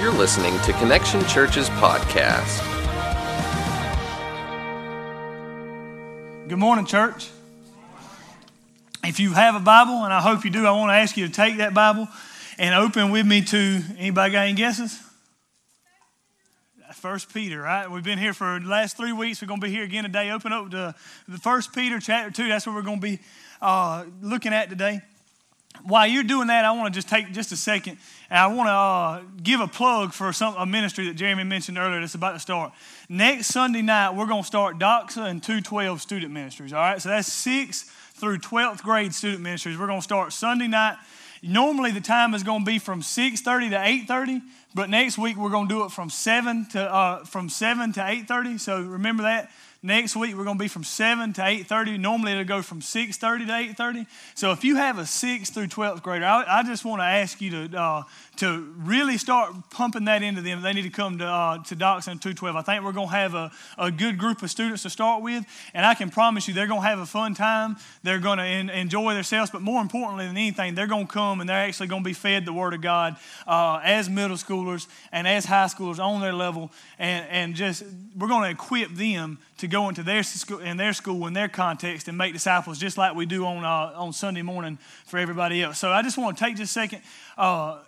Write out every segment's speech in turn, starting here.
You're listening to Connection Church's podcast. Good morning, church. If you have a Bible, and I hope you do, I want to ask you to take that Bible and open with me to anybody got any guesses? First Peter, right? We've been here for the last three weeks. We're going to be here again today. Open up to the First Peter chapter two. That's what we're going to be uh, looking at today while you're doing that, I want to just take just a second and I want to uh, give a plug for some, a ministry that Jeremy mentioned earlier that's about to start. Next Sunday night, we're going to start Doxa and 212 student ministries. All right, so that's 6th through 12th grade student ministries. We're going to start Sunday night. Normally, the time is going to be from 6:30 to 8:30, but next week we're going to do it from 7 to uh, from 7 to 8:30. So remember that. Next week we're going to be from 7 to 8.30. Normally it'll go from 6.30 to 8.30. So if you have a 6th through 12th grader, I, I just want to ask you to, uh, to really start pumping that into them. They need to come to, uh, to Doxa and 212. I think we're going to have a, a good group of students to start with. And I can promise you they're going to have a fun time. They're going to en- enjoy themselves. But more importantly than anything, they're going to come and they're actually going to be fed the Word of God uh, as middle schoolers and as high schoolers on their level. And, and just, we're going to equip them to go into their school, in their school, in their context, and make disciples just like we do on, uh, on Sunday morning for everybody else. So I just want to take just a second. Uh,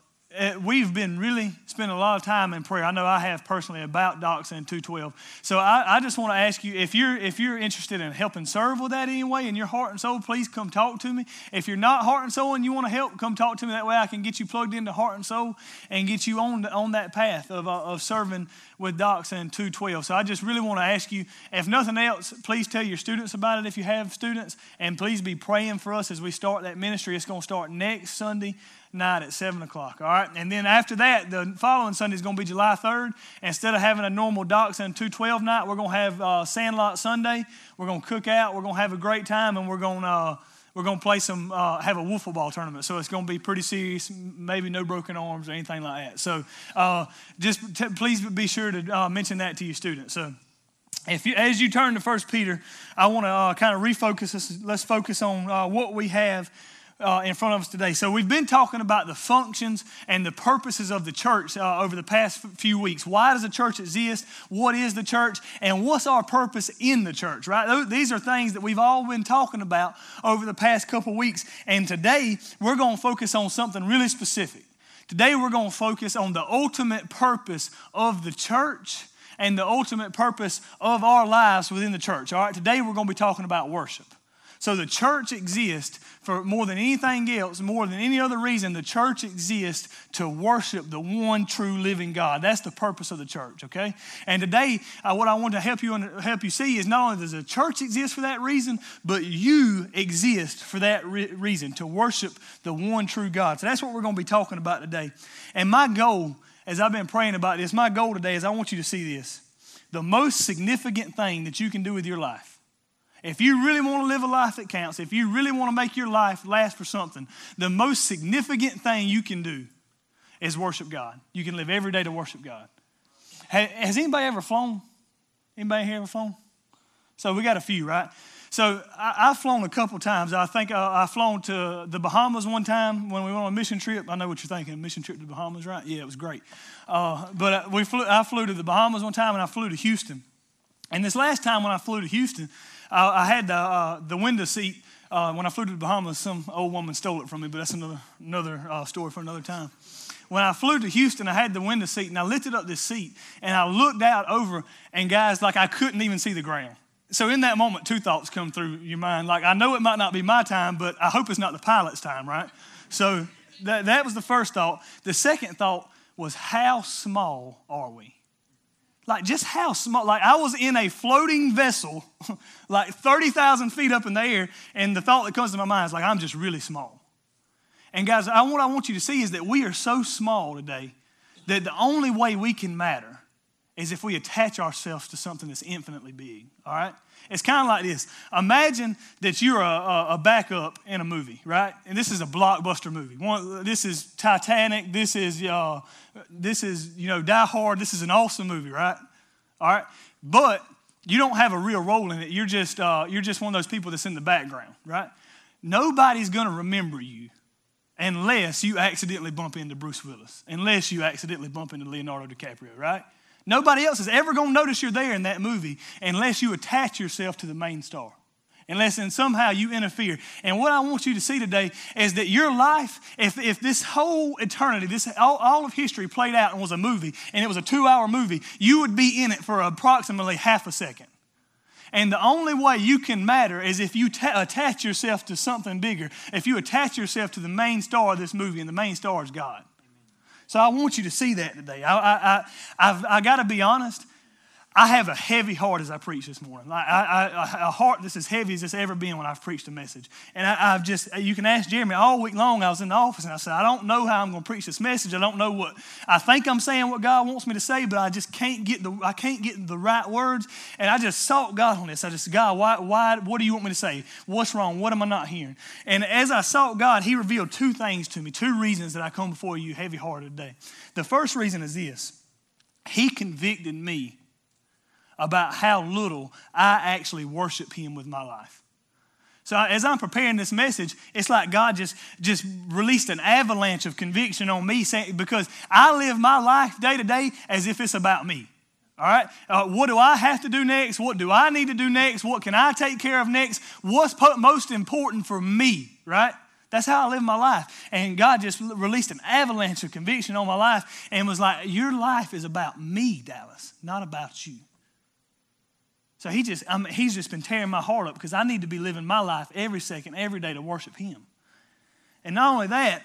we've been really spending a lot of time in prayer. I know I have personally about Doxa and 212. So I, I just want to ask you if you're if you're interested in helping serve with that anyway in your heart and soul, please come talk to me. If you're not heart and soul and you want to help, come talk to me. That way I can get you plugged into heart and soul and get you on on that path of, uh, of serving with Doxa and 212. So I just really want to ask you, if nothing else, please tell your students about it if you have students, and please be praying for us as we start that ministry. It's going to start next Sunday night at 7 o'clock. All right. And then after that, the following Sunday is going to be July 3rd. Instead of having a normal and 212 night, we're going to have uh, Sandlot Sunday. We're going to cook out. We're going to have a great time, and we're going to. Uh, we're going to play some, uh, have a wiffle ball tournament. So it's going to be pretty serious, maybe no broken arms or anything like that. So uh, just t- please be sure to uh, mention that to your students. So if you, as you turn to First Peter, I want to uh, kind of refocus us. Let's focus on uh, what we have uh, in front of us today. So, we've been talking about the functions and the purposes of the church uh, over the past few weeks. Why does the church exist? What is the church? And what's our purpose in the church, right? These are things that we've all been talking about over the past couple weeks. And today, we're going to focus on something really specific. Today, we're going to focus on the ultimate purpose of the church and the ultimate purpose of our lives within the church. All right, today, we're going to be talking about worship. So the church exists for more than anything else, more than any other reason, the church exists to worship the one true living God. That's the purpose of the church, okay? And today, uh, what I want to help you help you see is not only does the church exist for that reason, but you exist for that re- reason to worship the one true God. So that's what we're going to be talking about today. And my goal, as I've been praying about this, my goal today is I want you to see this. The most significant thing that you can do with your life if you really want to live a life that counts, if you really want to make your life last for something, the most significant thing you can do is worship God. You can live every day to worship God. Has anybody ever flown? Anybody here ever flown? So we got a few, right? So I, have flown a couple times. I think I, I've flown to the Bahamas one time when we went on a mission trip. I know what you're thinking, mission trip to the Bahamas, right? Yeah, it was great. Uh, but we flew, I flew to the Bahamas one time and I flew to Houston. And this last time when I flew to Houston, I, I had the, uh, the window seat. Uh, when I flew to the Bahamas, some old woman stole it from me, but that's another, another uh, story for another time. When I flew to Houston, I had the window seat, and I lifted up this seat, and I looked out over, and guys, like I couldn't even see the ground. So in that moment, two thoughts come through your mind. Like, I know it might not be my time, but I hope it's not the pilot's time, right? So that, that was the first thought. The second thought was, how small are we? Like, just how small. Like, I was in a floating vessel, like 30,000 feet up in the air, and the thought that comes to my mind is, like, I'm just really small. And, guys, I, what I want you to see is that we are so small today that the only way we can matter is if we attach ourselves to something that's infinitely big, all right? It's kind of like this. Imagine that you're a, a, backup in a movie, right? And this is a blockbuster movie. One, this is Titanic. This is, uh, this is, you know, Die Hard. This is an awesome movie, right? All right? But you don't have a real role in it. You're just, uh, you're just one of those people that's in the background, right? Nobody's going to remember you unless you accidentally bump into Bruce Willis, unless you accidentally bump into Leonardo DiCaprio, right? Nobody else is ever going to notice you're there in that movie unless you attach yourself to the main star unless and somehow you interfere. And what I want you to see today is that your life, if, if this whole eternity, this all, all of history played out and was a movie, and it was a two-hour movie, you would be in it for approximately half a second. And the only way you can matter is if you ta- attach yourself to something bigger. If you attach yourself to the main star of this movie, and the main star is God. So I want you to see that today. I, I, I, I've, I got to be honest. I have a heavy heart as I preach this morning. I, I, a heart that's as heavy as it's ever been when I've preached a message. And I, have just, you can ask Jeremy all week long. I was in the office and I said, I don't know how I'm going to preach this message. I don't know what, I think I'm saying what God wants me to say, but I just can't get the, I can't get the right words. And I just sought God on this. I just, God, why, why, what do you want me to say? What's wrong? What am I not hearing? And as I sought God, He revealed two things to me, two reasons that I come before you heavy hearted today. The first reason is this He convicted me about how little I actually worship Him with my life. So as I'm preparing this message, it's like God just, just released an avalanche of conviction on me saying, because I live my life day to day as if it's about me. All right? Uh, what do I have to do next? What do I need to do next? What can I take care of next? What's most important for me, right? That's how I live my life. And God just released an avalanche of conviction on my life and was like, Your life is about me, Dallas, not about you. So he just, I mean, he's just been tearing my heart up because I need to be living my life every second, every day to worship him. And not only that,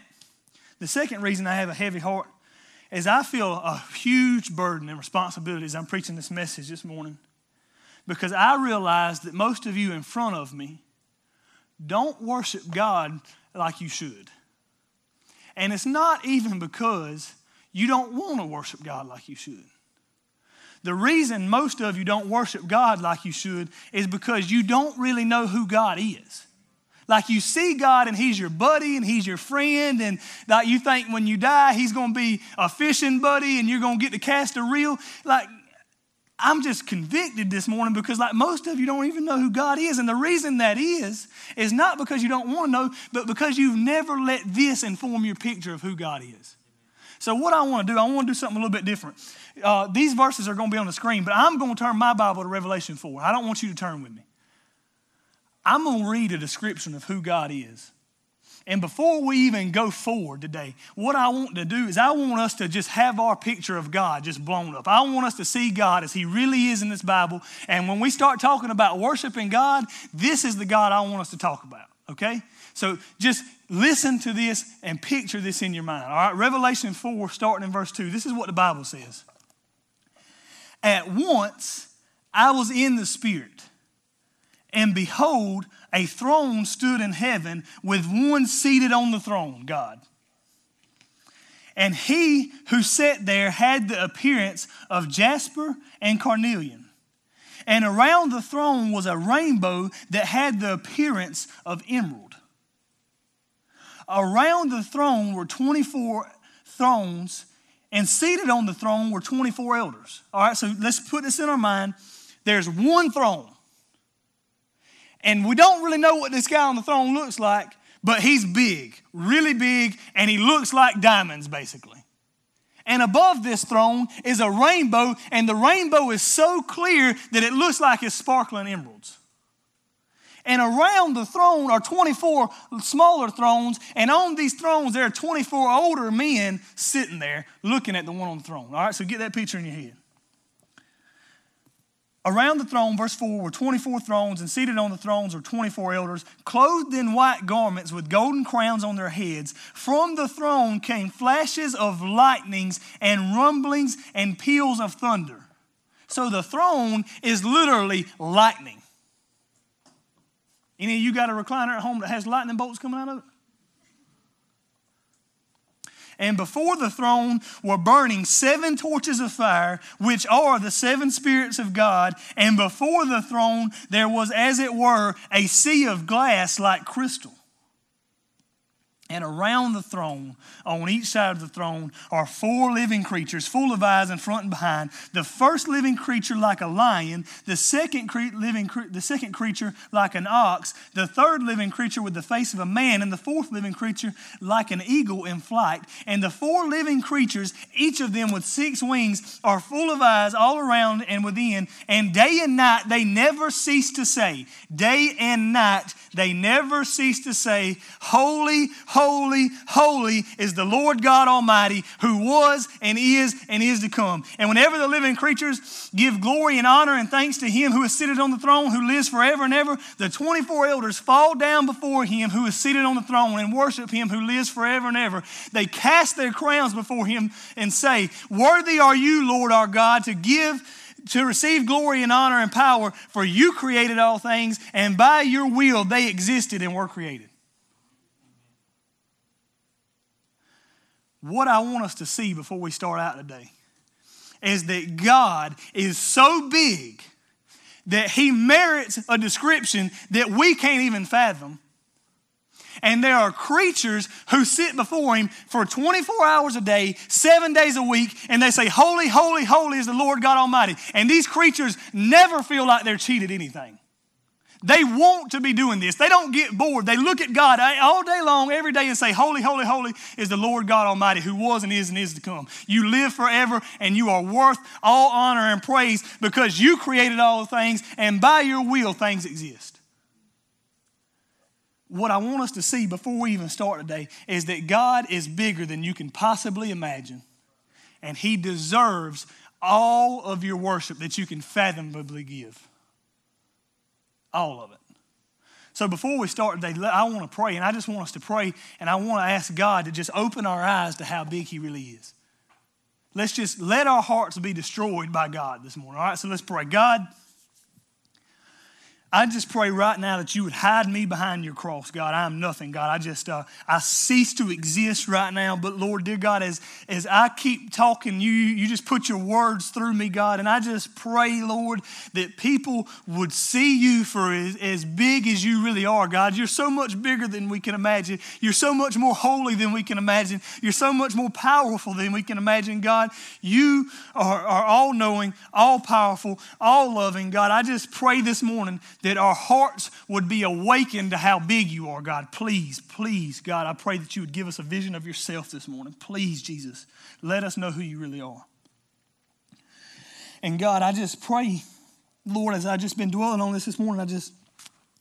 the second reason I have a heavy heart is I feel a huge burden and responsibility as I'm preaching this message this morning because I realize that most of you in front of me don't worship God like you should. And it's not even because you don't want to worship God like you should. The reason most of you don't worship God like you should is because you don't really know who God is. Like you see God and He's your buddy and He's your friend, and like you think when you die He's going to be a fishing buddy and you're going to get to cast a reel. Like I'm just convicted this morning because, like most of you, don't even know who God is. And the reason that is, is not because you don't want to know, but because you've never let this inform your picture of who God is. So, what I want to do, I want to do something a little bit different. Uh, these verses are going to be on the screen, but I'm going to turn my Bible to Revelation 4. I don't want you to turn with me. I'm going to read a description of who God is. And before we even go forward today, what I want to do is I want us to just have our picture of God just blown up. I want us to see God as He really is in this Bible. And when we start talking about worshiping God, this is the God I want us to talk about, okay? So just listen to this and picture this in your mind. All right, Revelation 4, starting in verse 2. This is what the Bible says. At once I was in the Spirit, and behold, a throne stood in heaven with one seated on the throne, God. And he who sat there had the appearance of jasper and carnelian. And around the throne was a rainbow that had the appearance of emerald. Around the throne were 24 thrones and seated on the throne were 24 elders. All right, so let's put this in our mind. There's one throne. And we don't really know what this guy on the throne looks like, but he's big, really big, and he looks like diamonds, basically. And above this throne is a rainbow, and the rainbow is so clear that it looks like it's sparkling emeralds. And around the throne are 24 smaller thrones. And on these thrones, there are 24 older men sitting there looking at the one on the throne. All right, so get that picture in your head. Around the throne, verse 4, were 24 thrones, and seated on the thrones were 24 elders, clothed in white garments with golden crowns on their heads. From the throne came flashes of lightnings and rumblings and peals of thunder. So the throne is literally lightning. Any of you got a recliner at home that has lightning bolts coming out of it? And before the throne were burning seven torches of fire, which are the seven spirits of God. And before the throne there was, as it were, a sea of glass like crystal. And around the throne, on each side of the throne, are four living creatures, full of eyes in front and behind. The first living creature like a lion, the second cre- living cre- the second creature like an ox, the third living creature with the face of a man, and the fourth living creature like an eagle in flight. And the four living creatures, each of them with six wings, are full of eyes all around and within. And day and night they never cease to say, day and night they never cease to say, Holy, holy, holy holy is the Lord God Almighty who was and is and is to come. And whenever the living creatures give glory and honor and thanks to him who is seated on the throne, who lives forever and ever, the 24 elders fall down before him who is seated on the throne and worship him who lives forever and ever. They cast their crowns before him and say, Worthy are you, Lord our God, to give to receive glory and honor and power, for you created all things, and by your will they existed and were created. What I want us to see before we start out today is that God is so big that He merits a description that we can't even fathom. And there are creatures who sit before him for 24 hours a day, seven days a week, and they say, Holy, holy, holy is the Lord God Almighty. And these creatures never feel like they're cheated anything. They want to be doing this. They don't get bored. They look at God all day long, every day, and say, Holy, holy, holy is the Lord God Almighty who was and is and is to come. You live forever and you are worth all honor and praise because you created all things and by your will things exist. What I want us to see before we even start today is that God is bigger than you can possibly imagine, and He deserves all of your worship that you can fathomably give all of it. So before we start today, I want to pray, and I just want us to pray, and I want to ask God to just open our eyes to how big He really is. Let's just let our hearts be destroyed by God this morning. All right, so let's pray. God, I just pray right now that you would hide me behind your cross, God. I am nothing, God. I just, uh, I cease to exist right now. But Lord, dear God, as, as I keep talking, you, you just put your words through me, God. And I just pray, Lord, that people would see you for as, as big as you really are, God. You're so much bigger than we can imagine. You're so much more holy than we can imagine. You're so much more powerful than we can imagine, God. You are, are all knowing, all powerful, all loving, God. I just pray this morning that our hearts would be awakened to how big you are, God. Please, please, God, I pray that you would give us a vision of yourself this morning. Please, Jesus, let us know who you really are. And God, I just pray, Lord, as I've just been dwelling on this this morning, I just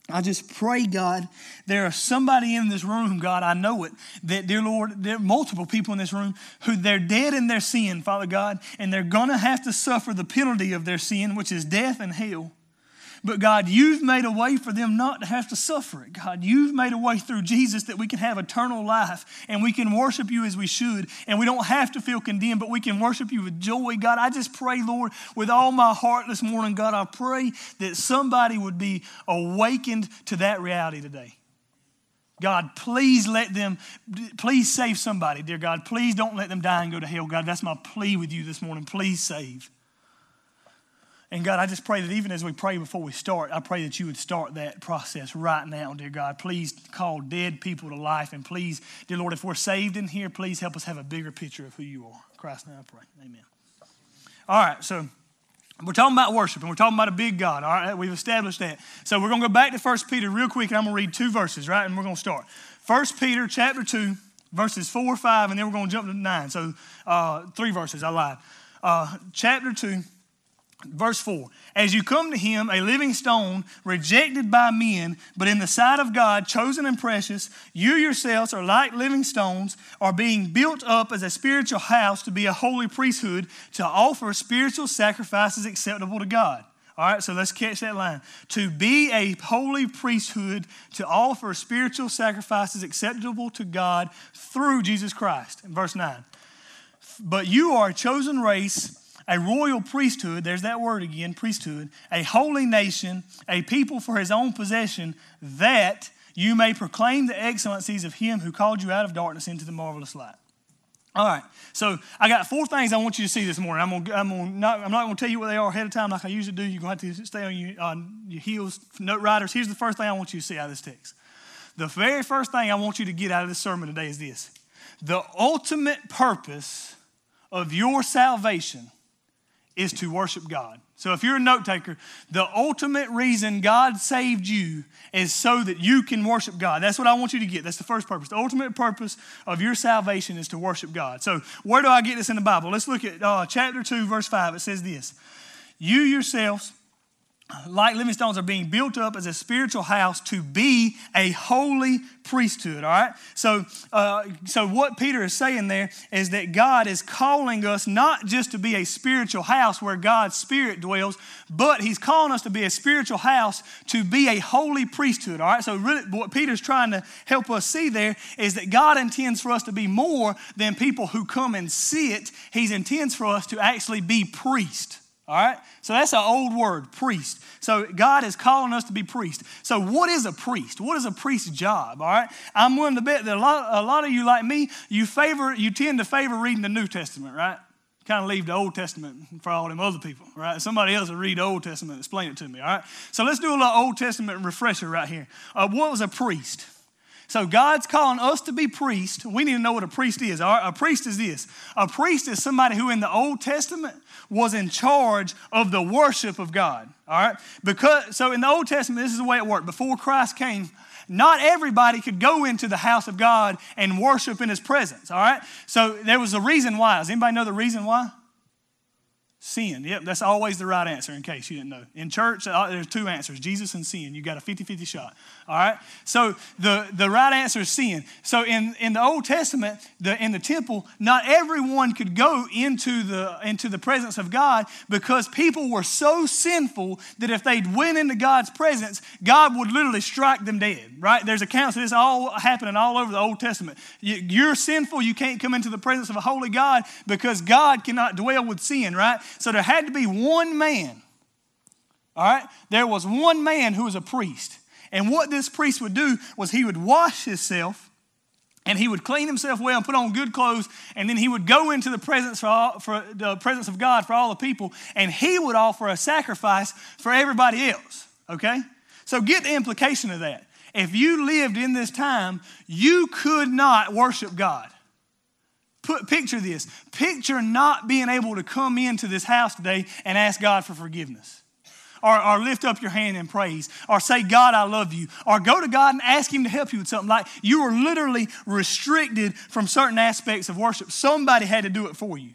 I just pray, God, there are somebody in this room, God, I know it, that, dear Lord, there are multiple people in this room who they're dead in their sin, Father God, and they're going to have to suffer the penalty of their sin, which is death and hell. But God, you've made a way for them not to have to suffer it. God, you've made a way through Jesus that we can have eternal life and we can worship you as we should. And we don't have to feel condemned, but we can worship you with joy. God, I just pray, Lord, with all my heart this morning, God, I pray that somebody would be awakened to that reality today. God, please let them, please save somebody, dear God. Please don't let them die and go to hell, God. That's my plea with you this morning. Please save. And God, I just pray that even as we pray before we start, I pray that you would start that process right now, dear God. Please call dead people to life. And please, dear Lord, if we're saved in here, please help us have a bigger picture of who you are. Christ, now I pray. Amen. All right, so we're talking about worship and we're talking about a big God. All right, we've established that. So we're going to go back to 1 Peter real quick and I'm going to read two verses, right? And we're going to start. 1 Peter chapter 2, verses 4, 5, and then we're going to jump to 9. So uh, three verses, I lied. Uh, chapter 2 Verse 4 As you come to him, a living stone, rejected by men, but in the sight of God, chosen and precious, you yourselves are like living stones, are being built up as a spiritual house to be a holy priesthood, to offer spiritual sacrifices acceptable to God. All right, so let's catch that line. To be a holy priesthood, to offer spiritual sacrifices acceptable to God through Jesus Christ. Verse 9. But you are a chosen race a royal priesthood, there's that word again, priesthood, a holy nation, a people for his own possession, that you may proclaim the excellencies of him who called you out of darkness into the marvelous light. All right, so I got four things I want you to see this morning. I'm, gonna, I'm, gonna not, I'm not going to tell you what they are ahead of time like I usually do. You're going to have to stay on your, on your heels, note writers. Here's the first thing I want you to see out of this text. The very first thing I want you to get out of this sermon today is this the ultimate purpose of your salvation is to worship God. So if you're a note taker, the ultimate reason God saved you is so that you can worship God. That's what I want you to get. That's the first purpose. The ultimate purpose of your salvation is to worship God. So where do I get this in the Bible? Let's look at uh, chapter 2, verse 5. It says this You yourselves like living stones are being built up as a spiritual house to be a holy priesthood all right? So uh, so what peter is saying there is that god is calling us not just to be a spiritual house where god's spirit dwells but he's calling us to be a spiritual house to be a holy priesthood all right? So really what peter's trying to help us see there is that god intends for us to be more than people who come and sit. He intends for us to actually be priests all right? So that's an old word, priest. So God is calling us to be priest. So what is a priest? What is a priest's job? All right? I'm willing to bet that a lot, a lot of you, like me, you favor, you tend to favor reading the New Testament, right? Kind of leave the Old Testament for all them other people, right? Somebody else will read the Old Testament explain it to me, all right? So let's do a little Old Testament refresher right here. Uh, what was a priest? So God's calling us to be priests. We need to know what a priest is. A priest is this. A priest is somebody who in the Old Testament was in charge of the worship of God. All right? Because so in the Old Testament, this is the way it worked. Before Christ came, not everybody could go into the house of God and worship in his presence. All right? So there was a reason why. Does anybody know the reason why? Sin. Yep, that's always the right answer in case you didn't know. In church, uh, there's two answers Jesus and sin. You got a 50 50 shot. All right? So the, the right answer is sin. So in, in the Old Testament, the, in the temple, not everyone could go into the, into the presence of God because people were so sinful that if they went into God's presence, God would literally strike them dead, right? There's accounts of this all happening all over the Old Testament. You're sinful, you can't come into the presence of a holy God because God cannot dwell with sin, right? So there had to be one man. All right? There was one man who was a priest. And what this priest would do was he would wash himself and he would clean himself well and put on good clothes and then he would go into the presence for, all, for the presence of god for all the people and he would offer a sacrifice for everybody else okay so get the implication of that if you lived in this time you could not worship god Put, picture this. Picture not being able to come into this house today and ask God for forgiveness. Or, or, lift up your hand in praise, or say, God, I love you, or go to God and ask Him to help you with something. Like you were literally restricted from certain aspects of worship. Somebody had to do it for you.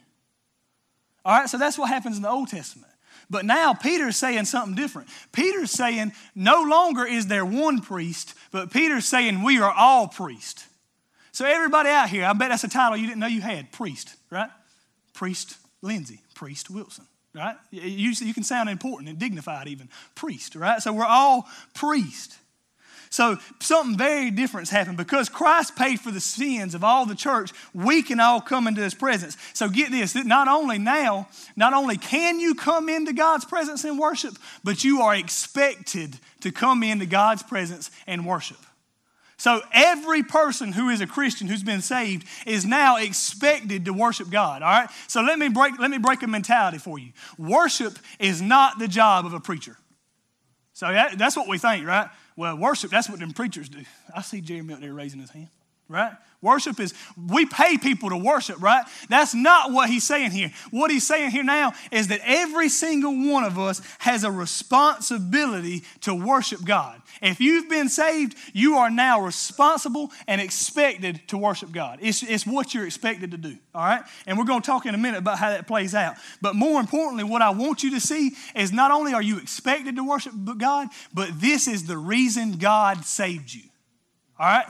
All right, so that's what happens in the Old Testament. But now Peter's saying something different. Peter's saying no longer is there one priest, but Peter's saying we are all priests. So, everybody out here, I bet that's a title you didn't know you had priest, right? Priest Lindsay, Priest Wilson, right? You, you can sound important and dignified, even. Priest, right? So, we're all priest. So something very different has happened. Because Christ paid for the sins of all the church, we can all come into his presence. So get this, not only now, not only can you come into God's presence and worship, but you are expected to come into God's presence and worship. So every person who is a Christian who's been saved is now expected to worship God. All right. So let me break let me break a mentality for you. Worship is not the job of a preacher. So that, that's what we think, right? Well, worship that's what them preachers do. I see Jerry up there raising his hand right? Worship is, we pay people to worship, right? That's not what he's saying here. What he's saying here now is that every single one of us has a responsibility to worship God. If you've been saved, you are now responsible and expected to worship God. It's, it's what you're expected to do, all right? And we're going to talk in a minute about how that plays out. But more importantly, what I want you to see is not only are you expected to worship God, but this is the reason God saved you. All right?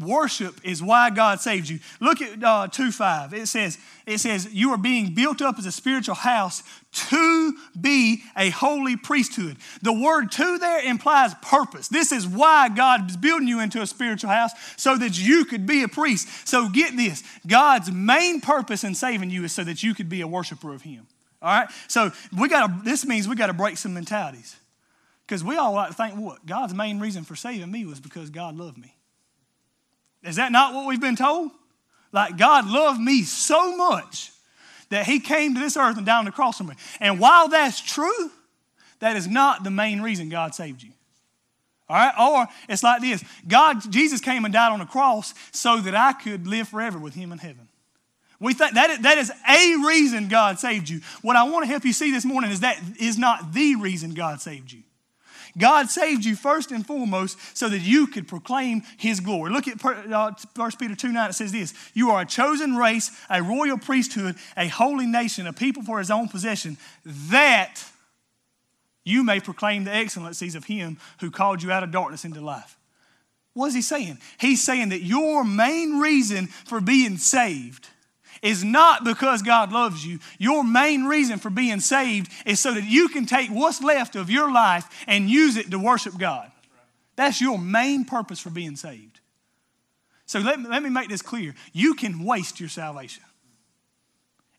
Worship is why God saved you. Look at uh, 2 5. It says, it says, You are being built up as a spiritual house to be a holy priesthood. The word to there implies purpose. This is why God is building you into a spiritual house so that you could be a priest. So get this God's main purpose in saving you is so that you could be a worshiper of Him. All right? So we got this means we got to break some mentalities. Because we all like to think what? God's main reason for saving me was because God loved me. Is that not what we've been told? Like God loved me so much that he came to this earth and died on the cross for me. And while that's true, that is not the main reason God saved you. All right? Or it's like this God, Jesus came and died on the cross so that I could live forever with Him in heaven. We think that is, that is a reason God saved you. What I want to help you see this morning is that is not the reason God saved you. God saved you first and foremost so that you could proclaim His glory. Look at uh, 1 Peter 2 9, it says this You are a chosen race, a royal priesthood, a holy nation, a people for His own possession, that you may proclaim the excellencies of Him who called you out of darkness into life. What is He saying? He's saying that your main reason for being saved is not because God loves you. Your main reason for being saved is so that you can take what's left of your life and use it to worship God. That's your main purpose for being saved. So let me, let me make this clear. You can waste your salvation.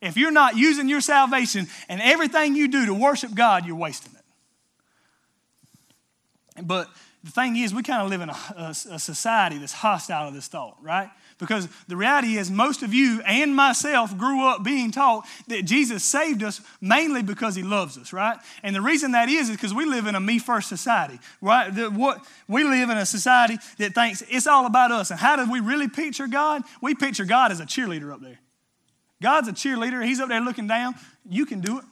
If you're not using your salvation and everything you do to worship God, you're wasting it. But the thing is, we kind of live in a, a, a society that's hostile to this thought, right? Because the reality is, most of you and myself grew up being taught that Jesus saved us mainly because he loves us, right? And the reason that is is because we live in a me first society, right? The, what, we live in a society that thinks it's all about us. And how do we really picture God? We picture God as a cheerleader up there. God's a cheerleader. He's up there looking down. You can do it.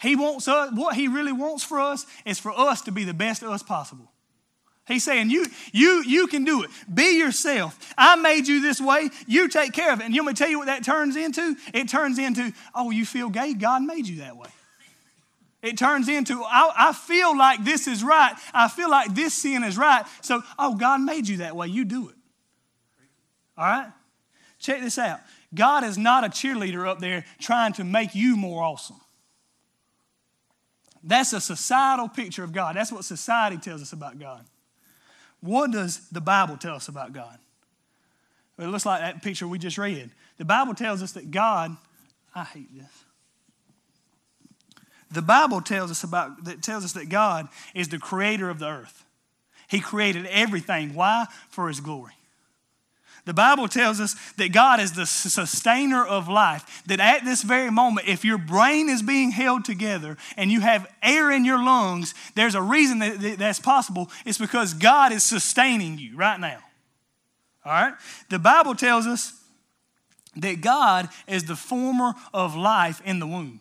He wants us, what he really wants for us is for us to be the best of us possible. He's saying, you, you, you can do it. Be yourself. I made you this way. You take care of it. And you want me to tell you what that turns into? It turns into, oh, you feel gay? God made you that way. It turns into, I, I feel like this is right. I feel like this sin is right. So, oh, God made you that way. You do it. All right? Check this out. God is not a cheerleader up there trying to make you more awesome. That's a societal picture of God. That's what society tells us about God. What does the Bible tell us about God? It looks like that picture we just read. The Bible tells us that God, I hate this. The Bible tells us about that tells us that God is the creator of the earth. He created everything. Why? For his glory. The Bible tells us that God is the sustainer of life. That at this very moment, if your brain is being held together and you have air in your lungs, there's a reason that that's possible. It's because God is sustaining you right now. All right? The Bible tells us that God is the former of life in the womb.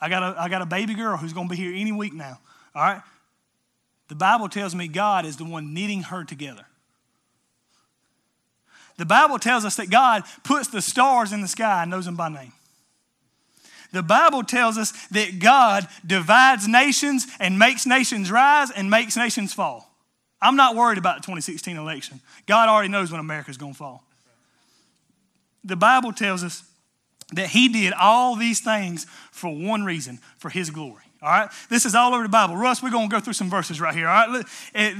I got a, I got a baby girl who's going to be here any week now. All right? The Bible tells me God is the one knitting her together. The Bible tells us that God puts the stars in the sky and knows them by name. The Bible tells us that God divides nations and makes nations rise and makes nations fall. I'm not worried about the 2016 election. God already knows when America's going to fall. The Bible tells us that He did all these things for one reason for His glory. All right, this is all over the Bible. Russ, we're going to go through some verses right here. All right,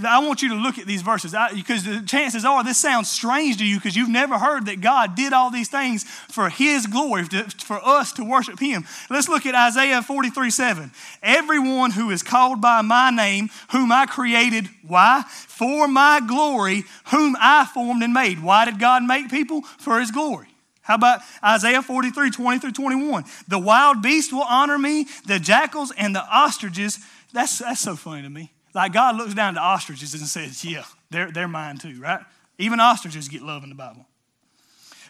I want you to look at these verses because the chances are this sounds strange to you because you've never heard that God did all these things for His glory, for us to worship Him. Let's look at Isaiah 43 7. Everyone who is called by my name, whom I created, why? For my glory, whom I formed and made. Why did God make people? For His glory. How about Isaiah 43, 20 through 21? The wild beasts will honor me, the jackals and the ostriches. That's, that's so funny to me. Like God looks down to ostriches and says, Yeah, they're, they're mine too, right? Even ostriches get love in the Bible.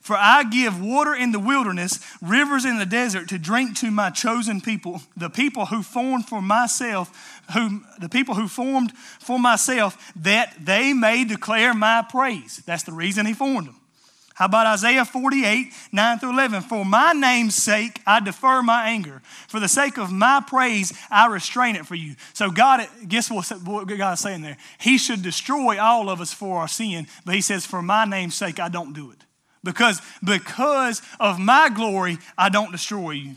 For I give water in the wilderness, rivers in the desert to drink to my chosen people, the people who formed for myself, whom the people who formed for myself, that they may declare my praise. That's the reason he formed them. How about Isaiah 48, 9 through 11? For my name's sake, I defer my anger. For the sake of my praise, I restrain it for you. So, God, guess what, God's saying there? He should destroy all of us for our sin, but He says, For my name's sake, I don't do it. Because, because of my glory, I don't destroy you.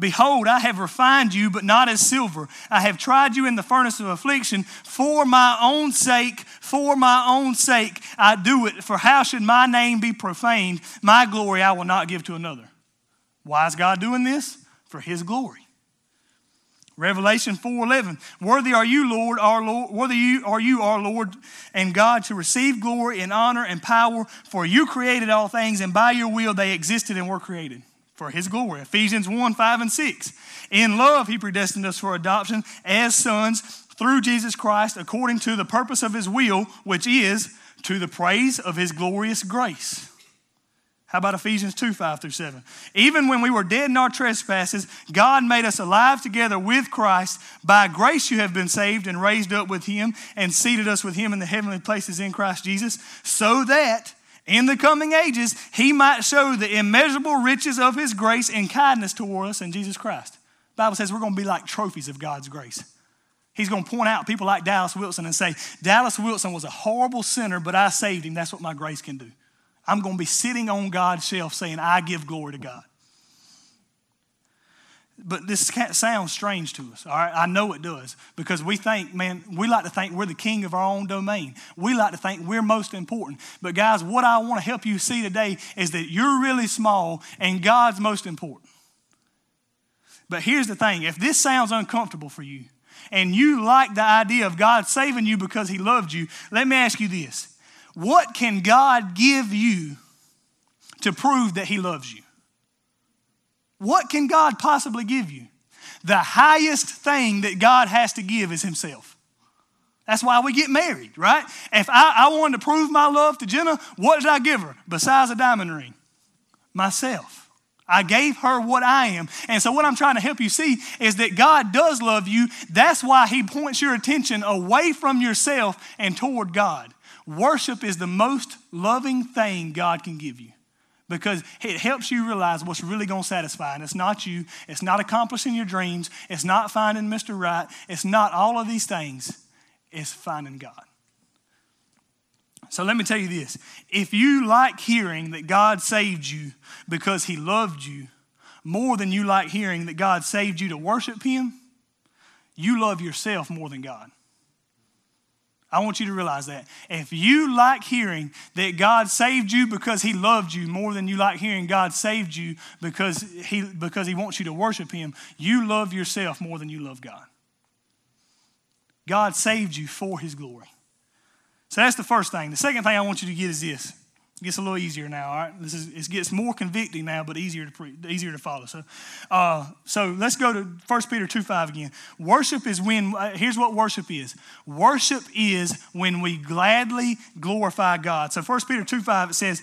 Behold, I have refined you, but not as silver. I have tried you in the furnace of affliction for my own sake. For my own sake, I do it. For how should my name be profaned? My glory I will not give to another. Why is God doing this? For his glory. Revelation 4:11 Worthy are you Lord our Lord worthy you are you our Lord and God to receive glory and honor and power for you created all things and by your will they existed and were created for his glory. Ephesians 1 5 and 6. In love, he predestined us for adoption as sons through Jesus Christ according to the purpose of his will, which is to the praise of his glorious grace. How about Ephesians 2 5 through 7? Even when we were dead in our trespasses, God made us alive together with Christ. By grace you have been saved and raised up with him and seated us with him in the heavenly places in Christ Jesus, so that in the coming ages he might show the immeasurable riches of his grace and kindness toward us in Jesus Christ. The Bible says we're going to be like trophies of God's grace. He's going to point out people like Dallas Wilson and say, Dallas Wilson was a horrible sinner, but I saved him. That's what my grace can do. I'm going to be sitting on God's shelf saying, I give glory to God. But this sounds strange to us, all right? I know it does because we think, man, we like to think we're the king of our own domain. We like to think we're most important. But, guys, what I want to help you see today is that you're really small and God's most important. But here's the thing if this sounds uncomfortable for you and you like the idea of God saving you because He loved you, let me ask you this what can God give you to prove that He loves you? What can God possibly give you? The highest thing that God has to give is Himself. That's why we get married, right? If I, I wanted to prove my love to Jenna, what did I give her besides a diamond ring? Myself. I gave her what I am. And so, what I'm trying to help you see is that God does love you. That's why He points your attention away from yourself and toward God. Worship is the most loving thing God can give you because it helps you realize what's really going to satisfy. And it's not you, it's not accomplishing your dreams, it's not finding Mr. Right, it's not all of these things, it's finding God. So let me tell you this if you like hearing that God saved you because he loved you more than you like hearing that God saved you to worship him, you love yourself more than God. I want you to realize that. If you like hearing that God saved you because he loved you more than you like hearing God saved you because he, because he wants you to worship him, you love yourself more than you love God. God saved you for his glory. So that's the first thing. The second thing I want you to get is this. It gets a little easier now, all right? This is, it gets more convicting now, but easier to, pre, easier to follow. So, uh, so let's go to 1 Peter 2 5 again. Worship is when, uh, here's what worship is worship is when we gladly glorify God. So 1 Peter 2 5, it says,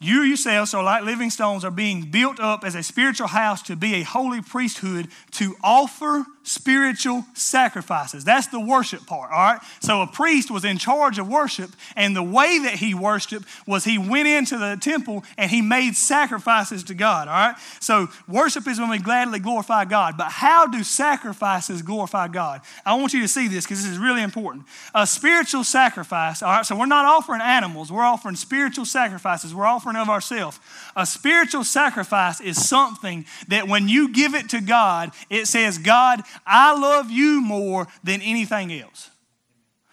you yourselves are like living stones, are being built up as a spiritual house to be a holy priesthood to offer spiritual sacrifices. That's the worship part, all right? So a priest was in charge of worship, and the way that he worshiped was he went into the temple and he made sacrifices to God, all right? So worship is when we gladly glorify God. But how do sacrifices glorify God? I want you to see this because this is really important. A spiritual sacrifice, all right? So we're not offering animals, we're offering spiritual sacrifices, we're offering of ourselves. A spiritual sacrifice is something that when you give it to God, it says, God, I love you more than anything else.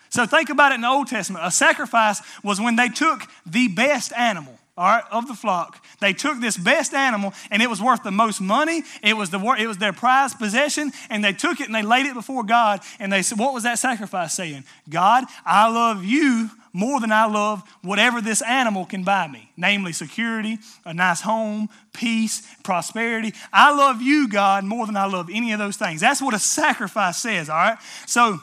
So think about it in the Old Testament. A sacrifice was when they took the best animal. All right, of the flock. They took this best animal and it was worth the most money. It was, the, it was their prized possession and they took it and they laid it before God and they said, What was that sacrifice saying? God, I love you more than I love whatever this animal can buy me, namely security, a nice home, peace, prosperity. I love you, God, more than I love any of those things. That's what a sacrifice says, all right? So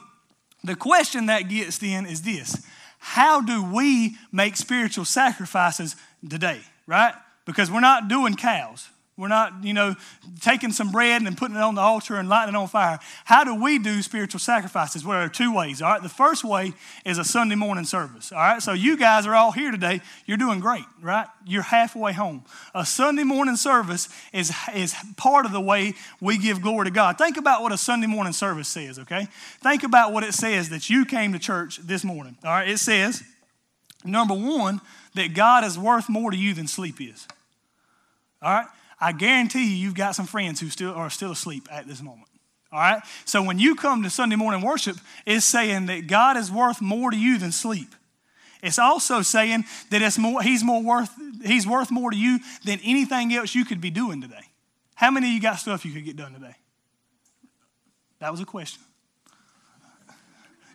the question that gets then is this How do we make spiritual sacrifices today, right? Because we're not doing cows. We're not, you know, taking some bread and putting it on the altar and lighting it on fire. How do we do spiritual sacrifices? Well, there are two ways, all right? The first way is a Sunday morning service, all right? So you guys are all here today. You're doing great, right? You're halfway home. A Sunday morning service is, is part of the way we give glory to God. Think about what a Sunday morning service says, okay? Think about what it says that you came to church this morning, all right? It says, number one, that God is worth more to you than sleep is. All right? I guarantee you, you've got some friends who still are still asleep at this moment. All right? So when you come to Sunday morning worship, it's saying that God is worth more to you than sleep. It's also saying that it's more, he's, more worth, he's worth more to you than anything else you could be doing today. How many of you got stuff you could get done today? That was a question.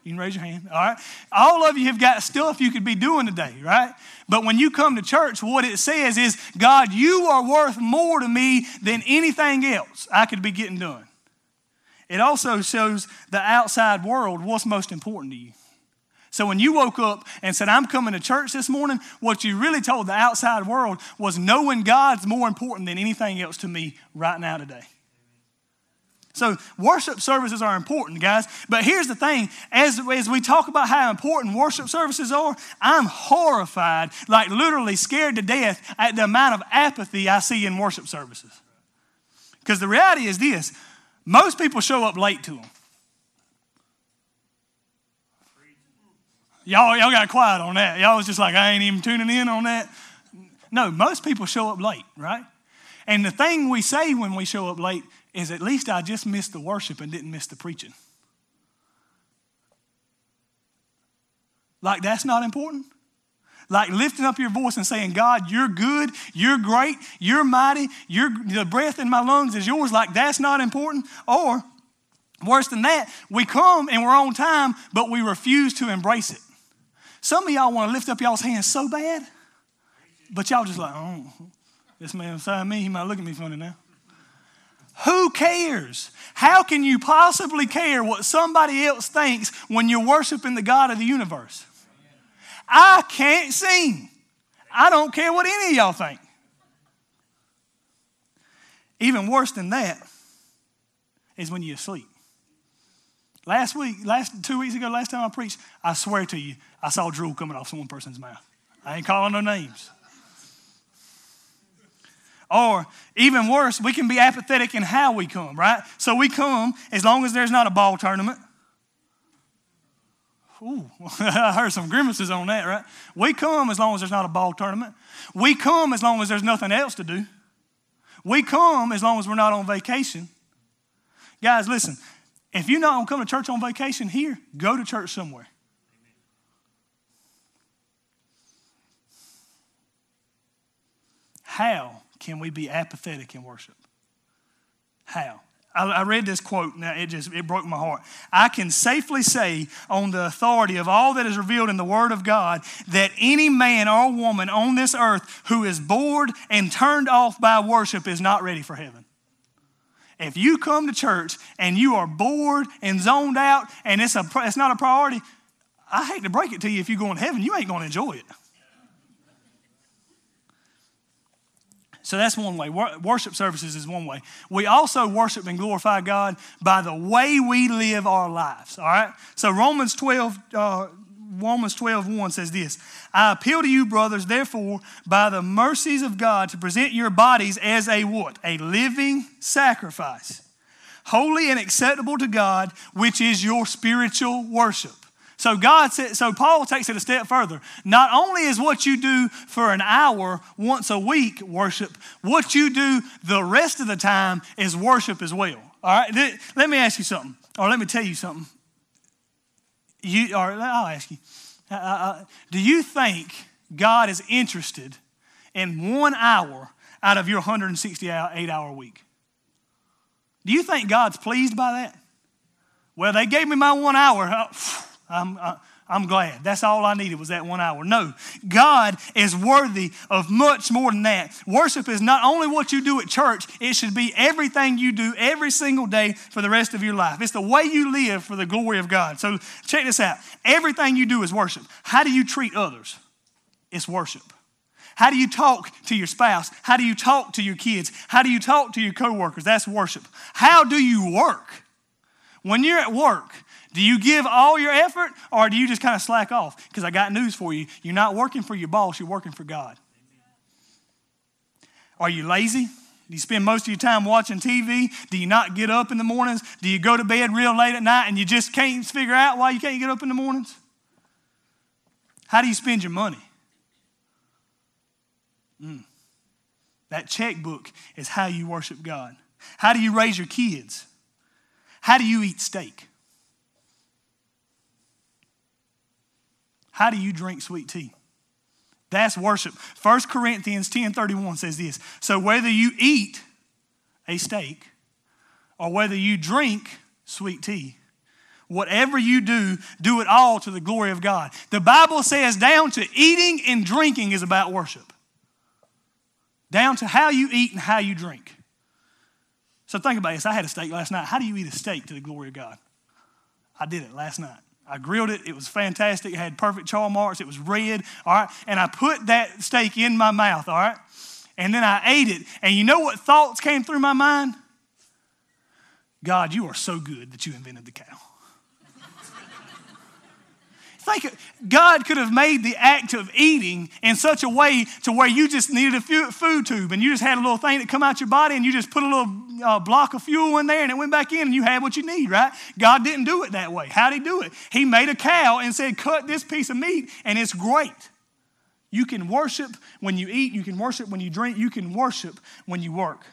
You can raise your hand. All right. All of you have got stuff you could be doing today, right? But when you come to church, what it says is, God, you are worth more to me than anything else I could be getting done. it also shows the outside world what's most important to you. So when you woke up and said, I'm coming to church this morning, what you really told the outside world was knowing God's more important than anything else to me right now today. So worship services are important, guys. But here's the thing: as, as we talk about how important worship services are, I'm horrified, like literally scared to death at the amount of apathy I see in worship services. Because the reality is this: most people show up late to them. Y'all, y'all got quiet on that. Y'all was just like, I ain't even tuning in on that. No, most people show up late, right? And the thing we say when we show up late is at least I just missed the worship and didn't miss the preaching. Like that's not important? Like lifting up your voice and saying, God, you're good, you're great, you're mighty, you're, the breath in my lungs is yours. Like that's not important? Or worse than that, we come and we're on time, but we refuse to embrace it. Some of y'all want to lift up y'all's hands so bad, but y'all just like, oh, this man beside me, he might look at me funny now. Who cares? How can you possibly care what somebody else thinks when you're worshiping the God of the universe? I can't sing. I don't care what any of y'all think. Even worse than that is when you're asleep. Last week, last two weeks ago, last time I preached, I swear to you, I saw drool coming off one person's mouth. I ain't calling no names. Or even worse, we can be apathetic in how we come, right? So we come as long as there's not a ball tournament. Ooh, I heard some grimaces on that, right? We come as long as there's not a ball tournament. We come as long as there's nothing else to do. We come as long as we're not on vacation. Guys, listen, if you're not going to come to church on vacation here, go to church somewhere. How can we be apathetic in worship? How? I, I read this quote, now it just it broke my heart. I can safely say, on the authority of all that is revealed in the Word of God, that any man or woman on this earth who is bored and turned off by worship is not ready for heaven. If you come to church and you are bored and zoned out and it's, a, it's not a priority, I hate to break it to you, if you go in heaven, you ain't going to enjoy it. So that's one way. Worship services is one way. We also worship and glorify God by the way we live our lives. All right? So Romans 12, uh, Romans 12, 1 says this I appeal to you, brothers, therefore, by the mercies of God, to present your bodies as a what? A living sacrifice, holy and acceptable to God, which is your spiritual worship. So God said, so Paul takes it a step further. Not only is what you do for an hour once a week worship, what you do the rest of the time is worship as well. All right, let me ask you something, or let me tell you something. You, or I'll ask you, uh, uh, uh, do you think God is interested in one hour out of your 168 hour week? Do you think God's pleased by that? Well, they gave me my one hour. I'm, I'm glad. That's all I needed was that one hour. No, God is worthy of much more than that. Worship is not only what you do at church, it should be everything you do every single day for the rest of your life. It's the way you live for the glory of God. So check this out everything you do is worship. How do you treat others? It's worship. How do you talk to your spouse? How do you talk to your kids? How do you talk to your coworkers? That's worship. How do you work? When you're at work, do you give all your effort or do you just kind of slack off? Because I got news for you. You're not working for your boss, you're working for God. Are you lazy? Do you spend most of your time watching TV? Do you not get up in the mornings? Do you go to bed real late at night and you just can't figure out why you can't get up in the mornings? How do you spend your money? Mm. That checkbook is how you worship God. How do you raise your kids? How do you eat steak? How do you drink sweet tea? That's worship. 1 Corinthians 10 31 says this So whether you eat a steak or whether you drink sweet tea, whatever you do, do it all to the glory of God. The Bible says down to eating and drinking is about worship, down to how you eat and how you drink. So think about this. I had a steak last night. How do you eat a steak to the glory of God? I did it last night. I grilled it. It was fantastic. It had perfect char marks. It was red. All right. And I put that steak in my mouth. All right. And then I ate it. And you know what thoughts came through my mind? God, you are so good that you invented the cow. Think God could have made the act of eating in such a way to where you just needed a food tube and you just had a little thing that come out your body and you just put a little uh, block of fuel in there and it went back in and you had what you need, right? God didn't do it that way. How did He do it? He made a cow and said, "Cut this piece of meat," and it's great. You can worship when you eat. You can worship when you drink. You can worship when you work.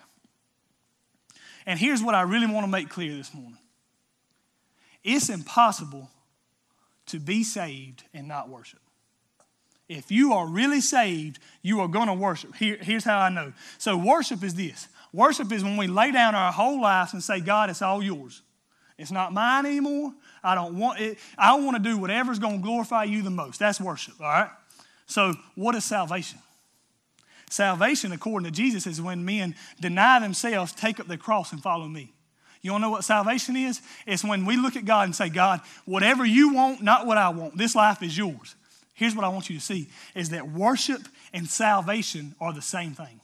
And here's what I really want to make clear this morning it's impossible to be saved and not worship. If you are really saved, you are going to worship. Here, here's how I know. So, worship is this worship is when we lay down our whole lives and say, God, it's all yours. It's not mine anymore. I don't want it. I want to do whatever's going to glorify you the most. That's worship, all right? So, what is salvation? Salvation, according to Jesus, is when men deny themselves, take up their cross, and follow me. You want to know what salvation is? It's when we look at God and say, God, whatever you want, not what I want. This life is yours. Here's what I want you to see is that worship and salvation are the same thing.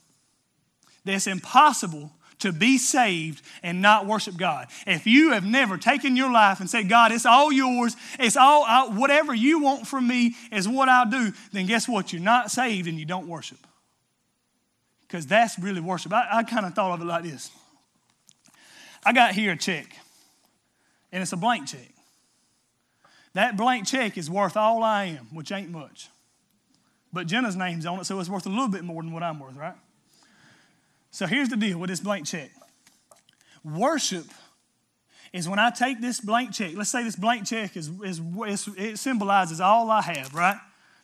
That it's impossible to be saved and not worship God. If you have never taken your life and said, God, it's all yours, it's all, I, whatever you want from me is what I'll do, then guess what? You're not saved and you don't worship. Because that's really worship. I, I kind of thought of it like this I got here a check, and it's a blank check. That blank check is worth all I am, which ain't much. But Jenna's name's on it, so it's worth a little bit more than what I'm worth, right? So here's the deal with this blank check worship is when I take this blank check, let's say this blank check is, is, is, it symbolizes all I have, right?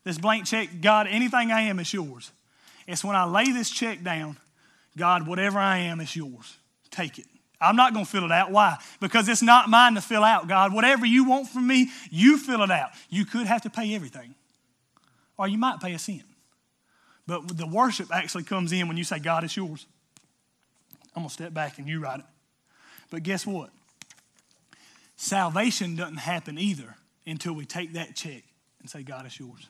This blank check, God, anything I am is yours. It's when I lay this check down, God, whatever I am is yours. Take it. I'm not going to fill it out. Why? Because it's not mine to fill out, God. Whatever you want from me, you fill it out. You could have to pay everything, or you might pay a cent. But the worship actually comes in when you say, God, it's yours. I'm going to step back and you write it. But guess what? Salvation doesn't happen either until we take that check and say, God, it's yours.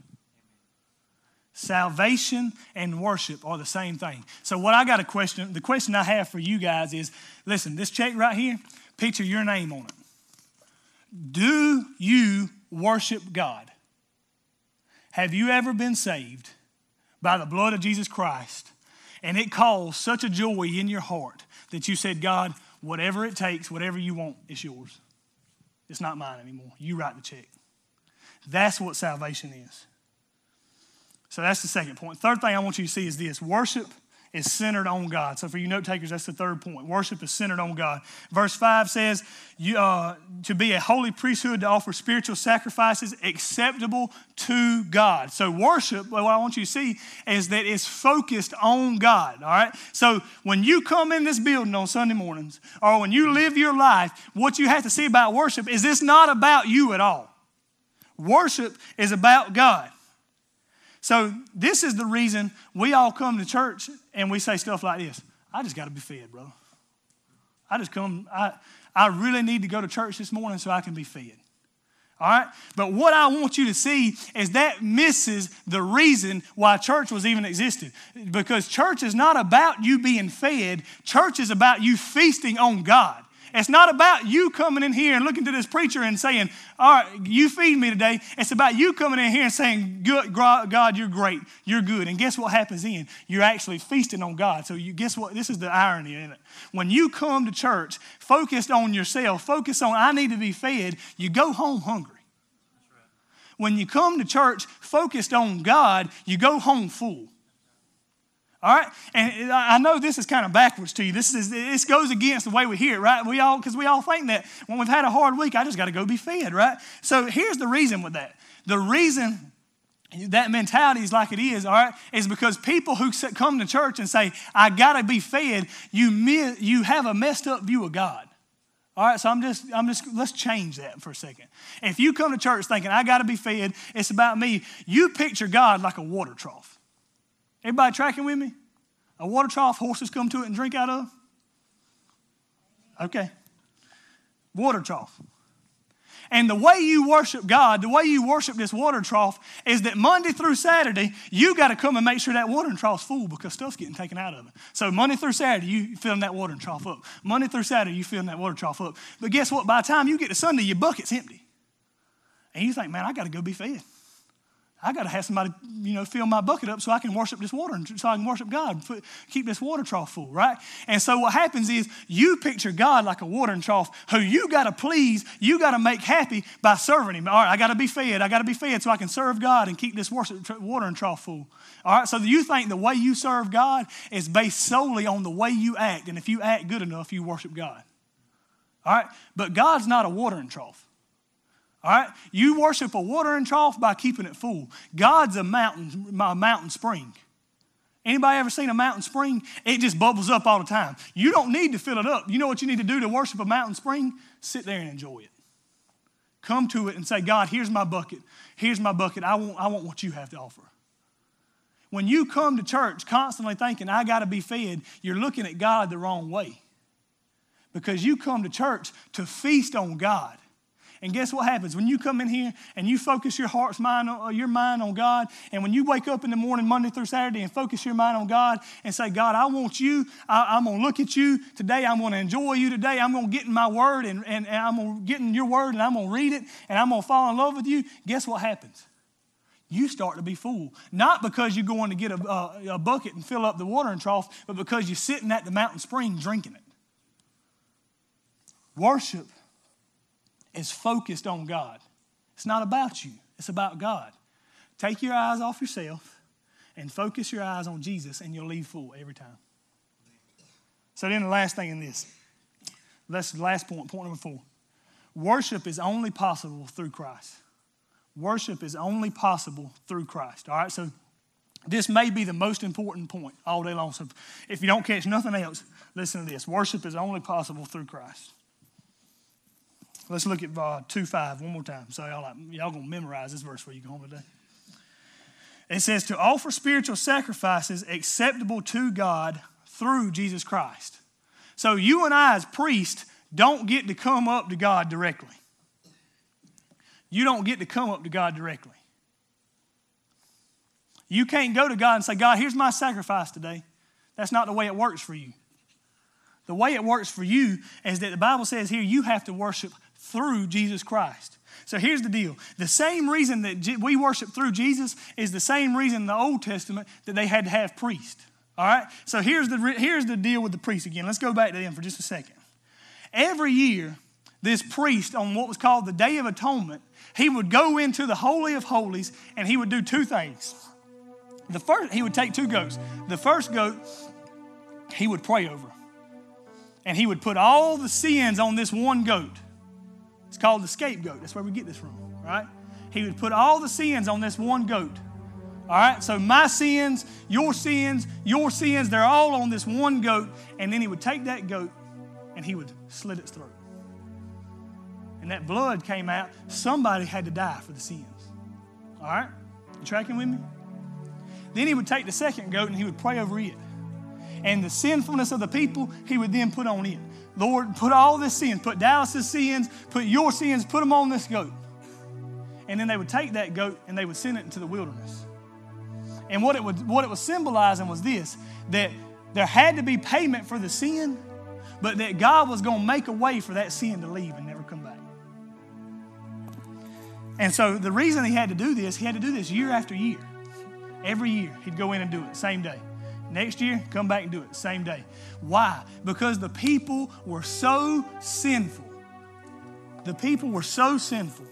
Salvation and worship are the same thing. So, what I got a question, the question I have for you guys is listen, this check right here, picture your name on it. Do you worship God? Have you ever been saved by the blood of Jesus Christ and it caused such a joy in your heart that you said, God, whatever it takes, whatever you want, it's yours? It's not mine anymore. You write the check. That's what salvation is. So that's the second point. Third thing I want you to see is this worship is centered on God. So for you note takers, that's the third point. Worship is centered on God. Verse 5 says, you, uh, to be a holy priesthood to offer spiritual sacrifices acceptable to God. So worship, what I want you to see is that it's focused on God, all right? So when you come in this building on Sunday mornings or when you live your life, what you have to see about worship is it's not about you at all. Worship is about God. So, this is the reason we all come to church and we say stuff like this I just got to be fed, brother. I just come, I, I really need to go to church this morning so I can be fed. All right? But what I want you to see is that misses the reason why church was even existed. Because church is not about you being fed, church is about you feasting on God. It's not about you coming in here and looking to this preacher and saying, All right, you feed me today. It's about you coming in here and saying, Good, God, you're great. You're good. And guess what happens then? You're actually feasting on God. So, you guess what? This is the irony in it. When you come to church focused on yourself, focused on, I need to be fed, you go home hungry. When you come to church focused on God, you go home full. All right? And I know this is kind of backwards to you. This, is, this goes against the way we hear it, right? We all, because we all think that when we've had a hard week, I just got to go be fed, right? So here's the reason with that. The reason that mentality is like it is, all right, is because people who come to church and say, I got to be fed, you, you have a messed up view of God. All right, so I'm just, I'm just, let's change that for a second. If you come to church thinking, I got to be fed, it's about me, you picture God like a water trough. Everybody tracking with me? A water trough horses come to it and drink out of? Okay. Water trough. And the way you worship God, the way you worship this water trough, is that Monday through Saturday, you got to come and make sure that water trough's full because stuff's getting taken out of it. So Monday through Saturday, you filling that water trough up. Monday through Saturday, you filling that water trough up. But guess what? By the time you get to Sunday, your bucket's empty. And you think, man, I got to go be fed. I got to have somebody, you know, fill my bucket up so I can worship this water so I can worship God, keep this water trough full, right? And so what happens is you picture God like a watering trough who you got to please, you got to make happy by serving Him. All right, I got to be fed. I got to be fed so I can serve God and keep this watering trough full. All right, so you think the way you serve God is based solely on the way you act, and if you act good enough, you worship God. All right, but God's not a watering trough. All right? You worship a watering trough by keeping it full. God's a mountain, my mountain spring. Anybody ever seen a mountain spring? It just bubbles up all the time. You don't need to fill it up. You know what you need to do to worship a mountain spring? Sit there and enjoy it. Come to it and say, God, here's my bucket. Here's my bucket. I want, I want what you have to offer. When you come to church constantly thinking, I got to be fed, you're looking at God the wrong way. Because you come to church to feast on God. And guess what happens? When you come in here and you focus your heart's mind, uh, your mind on God, and when you wake up in the morning, Monday through Saturday, and focus your mind on God and say, God, I want you. I, am going to look at you today. I'm going to enjoy you today. I'm going to get in my word and, and, and I'm going to get in your word and I'm going to read it and I'm going to fall in love with you. Guess what happens? you start to be full. Not because you're going to get a, a, a, bucket and fill up the watering trough, but because you're sitting at the mountain spring drinking it. Worship is focused on God. It's not about you, it's about God. Take your eyes off yourself and focus your eyes on Jesus, and you'll leave full every time. So, then the last thing in this that's the last point, point number four. Worship is only possible through Christ. Worship is only possible through Christ. All right, so this may be the most important point all day long. So if you don't catch nothing else, listen to this. Worship is only possible through Christ. Let's look at uh, 2 5 one more time. So y'all, like, y'all to memorize this verse before you go home today. It says, To offer spiritual sacrifices acceptable to God through Jesus Christ. So you and I, as priests, don't get to come up to God directly. You don't get to come up to God directly. You can't go to God and say, God, here's my sacrifice today. That's not the way it works for you. The way it works for you is that the Bible says here you have to worship through Jesus Christ. So here's the deal. The same reason that we worship through Jesus is the same reason in the Old Testament that they had to have priests. All right? So here's the, here's the deal with the priest again. Let's go back to them for just a second. Every year, this priest, on what was called the Day of Atonement, he would go into the Holy of Holies and he would do two things. The first, he would take two goats. The first goat, he would pray over. And he would put all the sins on this one goat. It's called the scapegoat. That's where we get this from, right? He would put all the sins on this one goat. All right, so my sins, your sins, your sins, they're all on this one goat. And then he would take that goat and he would slit its throat. And that blood came out. Somebody had to die for the sins. All right, you tracking with me? Then he would take the second goat and he would pray over it. And the sinfulness of the people, he would then put on it. Lord, put all this sins, put Dallas's sins, put your sins, put them on this goat. And then they would take that goat and they would send it into the wilderness. And what it, would, what it was symbolizing was this that there had to be payment for the sin, but that God was going to make a way for that sin to leave and never come back. And so the reason he had to do this, he had to do this year after year. Every year, he'd go in and do it, same day. Next year, come back and do it, same day. Why? Because the people were so sinful. The people were so sinful.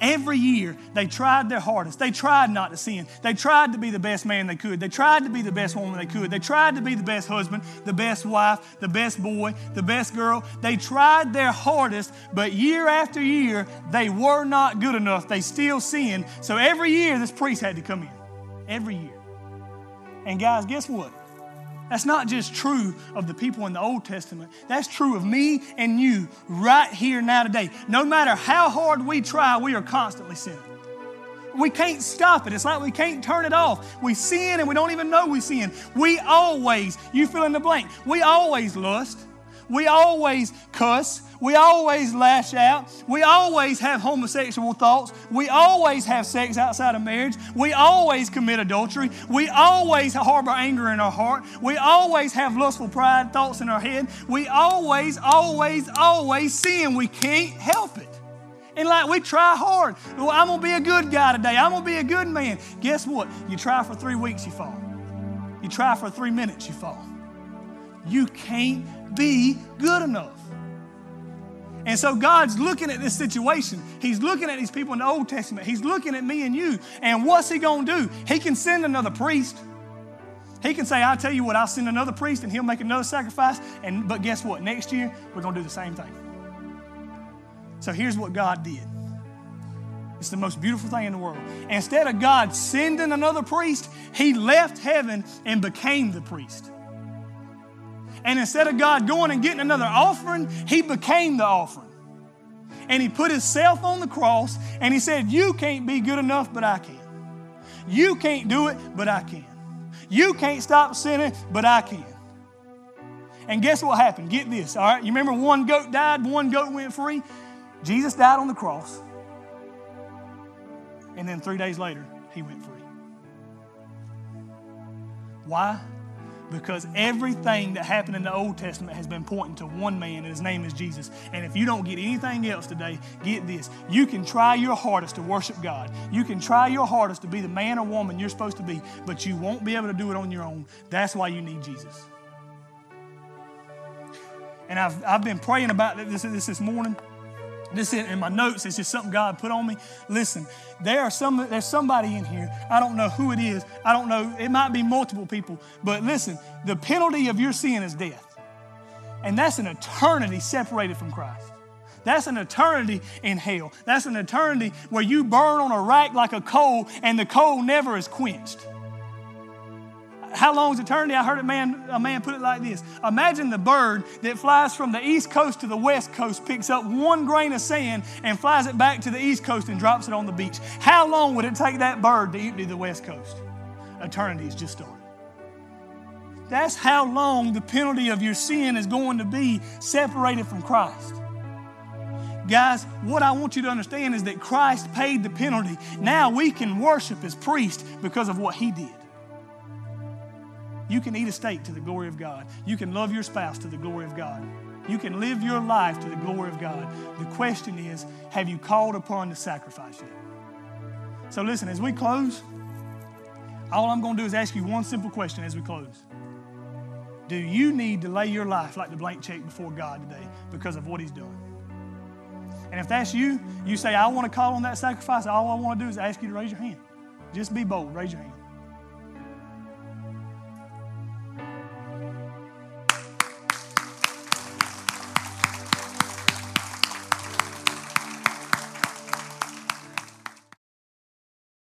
Every year, they tried their hardest. They tried not to sin. They tried to be the best man they could. They tried to be the best woman they could. They tried to be the best husband, the best wife, the best boy, the best girl. They tried their hardest, but year after year, they were not good enough. They still sinned. So every year, this priest had to come in. Every year. And guys, guess what? That's not just true of the people in the Old Testament. That's true of me and you right here now today. No matter how hard we try, we are constantly sinning. We can't stop it. It's like we can't turn it off. We sin and we don't even know we sin. We always, you fill in the blank, we always lust. We always cuss. We always lash out. We always have homosexual thoughts. We always have sex outside of marriage. We always commit adultery. We always harbor anger in our heart. We always have lustful pride thoughts in our head. We always, always, always sin. We can't help it. And like we try hard. Well, I'm gonna be a good guy today. I'm gonna be a good man. Guess what? You try for three weeks, you fall. You try for three minutes, you fall. You can't be good enough. And so God's looking at this situation. He's looking at these people in the Old Testament. He's looking at me and you. And what's He going to do? He can send another priest. He can say, I'll tell you what, I'll send another priest and he'll make another sacrifice. And but guess what? Next year, we're going to do the same thing. So here's what God did. It's the most beautiful thing in the world. Instead of God sending another priest, he left heaven and became the priest. And instead of God going and getting another offering, he became the offering. And he put himself on the cross and he said, You can't be good enough, but I can. You can't do it, but I can. You can't stop sinning, but I can. And guess what happened? Get this, all right? You remember one goat died, one goat went free? Jesus died on the cross. And then three days later, he went free. Why? Because everything that happened in the Old Testament has been pointing to one man, and his name is Jesus. And if you don't get anything else today, get this. You can try your hardest to worship God. You can try your hardest to be the man or woman you're supposed to be, but you won't be able to do it on your own. That's why you need Jesus. And I've, I've been praying about this, this this morning. This in my notes. It's just something God put on me. Listen, there are some. There's somebody in here. I don't know who it is. I don't know. It might be multiple people. But listen, the penalty of your sin is death, and that's an eternity separated from Christ. That's an eternity in hell. That's an eternity where you burn on a rack like a coal, and the coal never is quenched. How long is eternity? I heard a man, a man put it like this Imagine the bird that flies from the east coast to the west coast, picks up one grain of sand, and flies it back to the east coast and drops it on the beach. How long would it take that bird to empty the west coast? Eternity has just started. That's how long the penalty of your sin is going to be separated from Christ. Guys, what I want you to understand is that Christ paid the penalty. Now we can worship as priest because of what he did. You can eat a steak to the glory of God. You can love your spouse to the glory of God. You can live your life to the glory of God. The question is, have you called upon the sacrifice yet? So listen, as we close, all I'm going to do is ask you one simple question as we close. Do you need to lay your life like the blank check before God today because of what He's doing? And if that's you, you say, I want to call on that sacrifice, all I want to do is ask you to raise your hand. Just be bold, raise your hand.